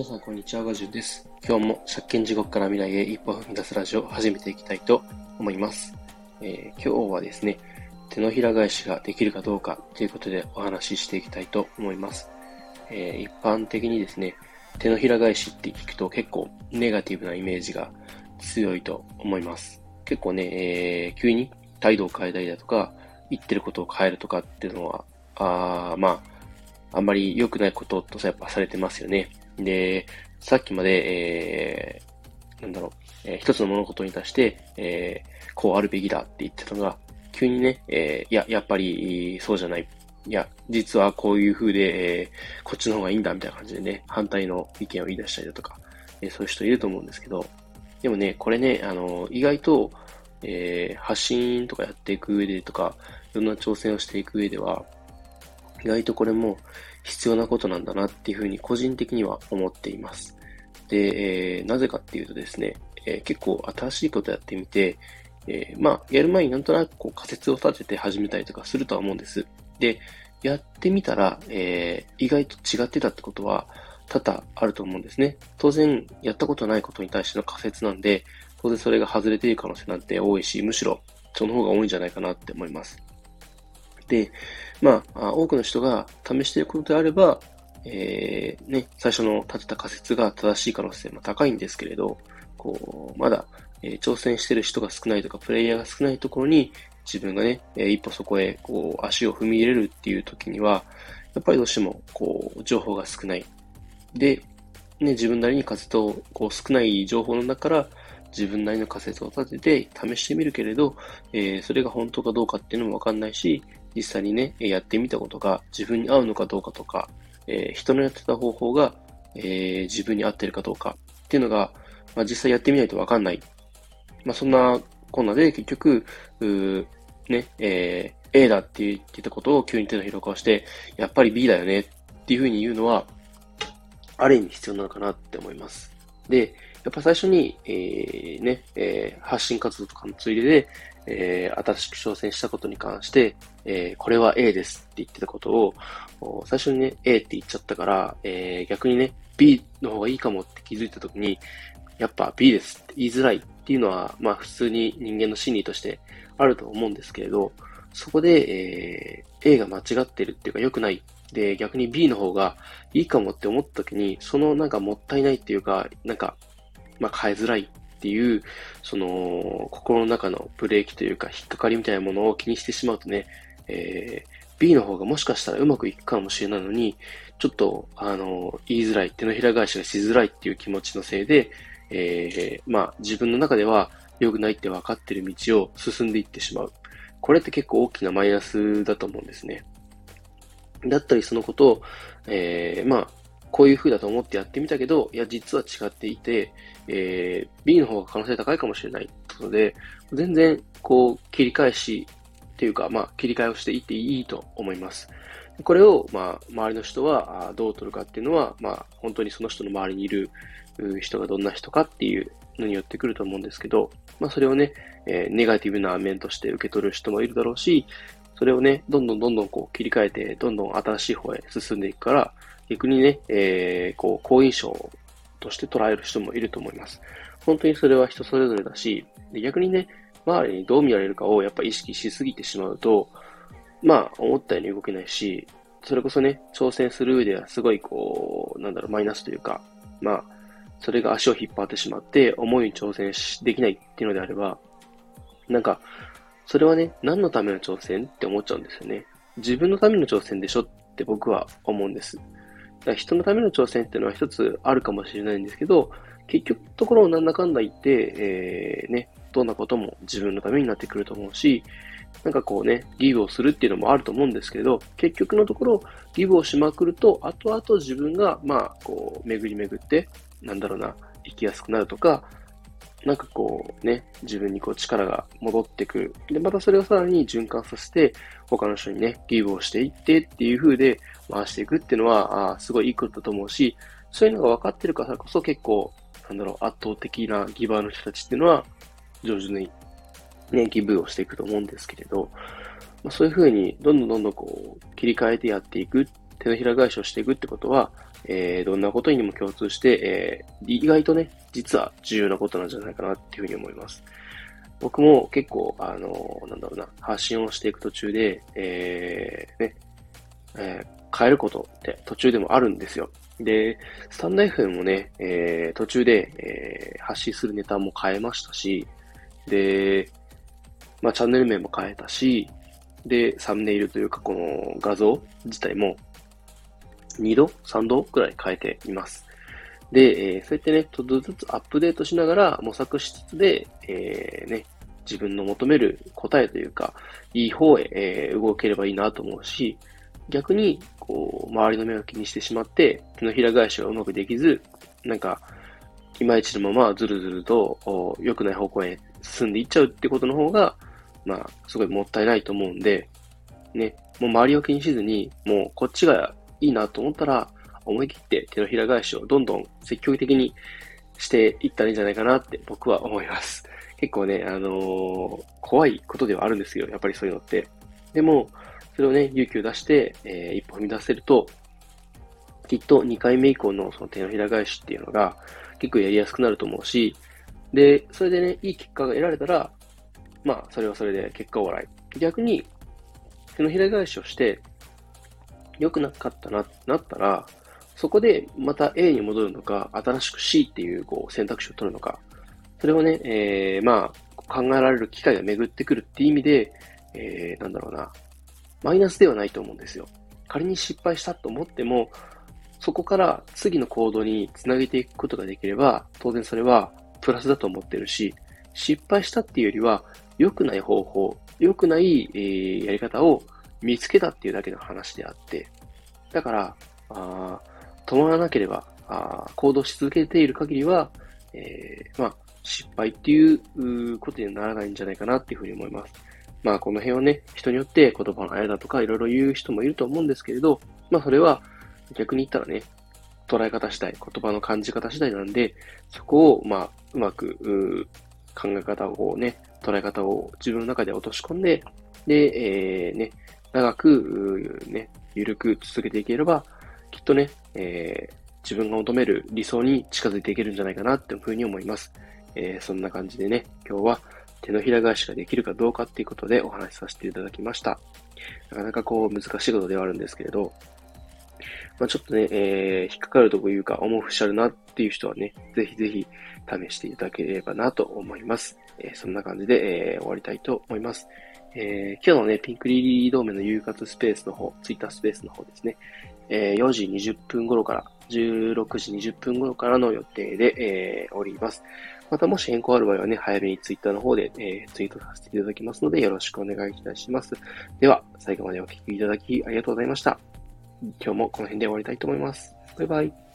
皆さん、こんにちは。ガジュです。今日も借金地獄から未来へ一歩踏み出すラジオを始めていきたいと思います。えー、今日はですね、手のひら返しができるかどうかということでお話ししていきたいと思います。えー、一般的にですね、手のひら返しって聞くと結構ネガティブなイメージが強いと思います。結構ね、えー、急に態度を変えたりだとか、言ってることを変えるとかっていうのは、あまあ、あんまり良くないこととさやっぱされてますよね。で、さっきまで、えー、なんだろう、えー、一つの物事に対して、えー、こうあるべきだって言ってたのが、急にね、えー、いや、やっぱり、そうじゃない。いや、実はこういう風で、えー、こっちの方がいいんだ、みたいな感じでね、反対の意見を言い出したりだとか、えー、そういう人いると思うんですけど、でもね、これね、あの、意外と、えー、発信とかやっていく上でとか、いろんな挑戦をしていく上では、意外とこれも必要なことなんだなっていうふうに個人的には思っています。で、えー、なぜかっていうとですね、えー、結構新しいことやってみて、えー、まあ、やる前になんとなくこう仮説を立てて始めたりとかするとは思うんです。で、やってみたら、えー、意外と違ってたってことは多々あると思うんですね。当然、やったことないことに対しての仮説なんで、当然それが外れている可能性なんて多いし、むしろその方が多いんじゃないかなって思います。で、まあ、多くの人が試していることであれば、えー、ね、最初の立てた仮説が正しい可能性も高いんですけれど、こう、まだ、えー、挑戦してる人が少ないとか、プレイヤーが少ないところに、自分がね、えー、一歩そこへ、こう、足を踏み入れるっていう時には、やっぱりどうしても、こう、情報が少ない。で、ね、自分なりに仮説を、こう、少ない情報の中から、自分なりの仮説を立てて試してみるけれど、えー、それが本当かどうかっていうのもわかんないし、実際にね、やってみたことが自分に合うのかどうかとか、えー、人のやってた方法が、えー、自分に合ってるかどうかっていうのが、まあ、実際やってみないとわかんない。まあ、そんなこんなで結局、ね、えー、A だって言ってたことを急に手のひらをして、やっぱり B だよねっていうふうに言うのは、ある意味必要なのかなって思います。で、やっぱ最初に、えー、ね、えー、発信活動とかのついでで、えー、新しく挑戦したことに関して、えー、これは A ですって言ってたことを、最初にね、A って言っちゃったから、えー、逆にね、B の方がいいかもって気づいたときに、やっぱ B ですって言いづらいっていうのは、まあ普通に人間の心理としてあると思うんですけれど、そこで、えー、A が間違ってるっていうか良くない。で、逆に B の方がいいかもって思った時に、そのなんかもったいないっていうか、なんか、まあ変えづらいっていう、その、心の中のブレーキというか、引っかかりみたいなものを気にしてしまうとね、えー、B の方がもしかしたらうまくいくかもしれないのに、ちょっと、あの、言いづらい、手のひら返しがしづらいっていう気持ちのせいで、えー、まあ、自分の中では良くないって分かってる道を進んでいってしまう。これって結構大きなマイナスだと思うんですね。だったりそのことを、えー、まあ、こういう風だと思ってやってみたけど、いや、実は違っていて、えー、B の方が可能性高いかもしれないってことで、全然、こう、切り返しっていうか、まあ、切り替えをしていっていいと思います。これを、まあ、周りの人はどう取るかっていうのは、まあ、本当にその人の周りにいる人がどんな人かっていうのによってくると思うんですけど、まあ、それをね、えー、ネガティブな面として受け取る人もいるだろうし、それをね、どんどんどんどんこう切り替えて、どんどん新しい方へ進んでいくから、逆にね、えー、こう、好印象として捉える人もいると思います。本当にそれは人それぞれだし、で逆にね、周りにどう見られるかをやっぱ意識しすぎてしまうと、まあ、思ったように動けないし、それこそね、挑戦する上ではすごいこう、なんだろう、マイナスというか、まあ、それが足を引っ張ってしまって、思いに挑戦できないっていうのであれば、なんか、それはね、何のための挑戦って思っちゃうんですよね。自分のための挑戦でしょって僕は思うんです。人のための挑戦っていうのは一つあるかもしれないんですけど、結局ところをなんだかんだ言って、えー、ね、どんなことも自分のためになってくると思うし、なんかこうね、ギブをするっていうのもあると思うんですけど、結局のところ、ギブをしまくると、後々自分が、まあ、こう、巡り巡って、なんだろうな、生きやすくなるとか、なんかこうね、自分にこう力が戻ってくる。で、またそれをさらに循環させて、他の人にね、ギブをしていってっていう風で回していくっていうのは、あすごいいいことだと思うし、そういうのが分かってるからこそ結構、なんだろう、圧倒的なギバーの人たちっていうのは、上手にね、ギブをしていくと思うんですけれど、まあ、そういう風にどんどんどんどんこう、切り替えてやっていくっ手のひら返しをしていくってことは、えー、どんなことにも共通して、えー、意外とね、実は重要なことなんじゃないかなっていうふうに思います。僕も結構、あの、なんだろうな、発信をしていく途中で、えー、ね、えー、変えることって途中でもあるんですよ。で、スタンド FM もね、えー、途中で、えー、発信するネタも変えましたし、で、まあ、チャンネル名も変えたし、で、サムネイルというか、この画像自体も、2度 ?3 度くらい変えています。で、えー、そうやってね、ちょっとずつアップデートしながら模索しつつで、えー、ね、自分の求める答えというか、いい方へ、えー、動ければいいなと思うし、逆に、こう、周りの目を気にしてしまって、手のひら返しがうまくできず、なんか、いまいちのままずるずると良くない方向へ進んでいっちゃうってことの方が、まあ、すごいもったいないと思うんで、ね、もう周りを気にしずに、もうこっちがいいなと思ったら、思い切って手のひら返しをどんどん積極的にしていったらいいんじゃないかなって僕は思います。結構ね、あのー、怖いことではあるんですよ。やっぱりそういうのって。でも、それをね、勇気を出して、えー、一歩踏み出せると、きっと2回目以降のその手のひら返しっていうのが結構やりやすくなると思うし、で、それでね、いい結果が得られたら、まあ、それはそれで結果を笑い。逆に、手のひら返しをして、良くなかったな、なったら、そこでまた A に戻るのか、新しく C っていうこう選択肢を取るのか、それをね、えー、まあ、考えられる機会が巡ってくるっていう意味で、えー、なんだろうな、マイナスではないと思うんですよ。仮に失敗したと思っても、そこから次の行動につなげていくことができれば、当然それはプラスだと思ってるし、失敗したっていうよりは、良くない方法、良くない、えー、やり方を見つけたっていうだけの話であって、だから、あ止まらなければあ、行動し続けている限りは、えー、まあ、失敗っていうことにはならないんじゃないかなっていうふうに思います。まあ、この辺はね、人によって言葉のあやだとかいろいろ言う人もいると思うんですけれど、まあ、それは逆に言ったらね、捉え方次第、言葉の感じ方次第なんで、そこを、まあ、うまく、考え方をね、捉え方を自分の中で落とし込んで、で、えー、ね、長く、ね、ゆるく続けていければ、きっとね、えー、自分が求める理想に近づいていけるんじゃないかなっていうふうに思います。えー、そんな感じでね、今日は手のひら返しができるかどうかっていうことでお話しさせていただきました。なかなかこう難しいことではあるんですけれど、まあ、ちょっとね、えー、引っかかるというか、重ふしゃるなっていう人はね、ぜひぜひ試していただければなと思います。えー、そんな感じで、えー、終わりたいと思います。えー、今日のね、ピンクリリー同盟の夕活スペースの方、ツイッタースペースの方ですね、えー、4時20分頃から、16時20分頃からの予定で、えー、おります。またもし変更ある場合はね、早めにツイッターの方で、えー、ツイートさせていただきますので、よろしくお願いいたします。では、最後までお聴きいただきありがとうございました。今日もこの辺で終わりたいと思います。バイバイ。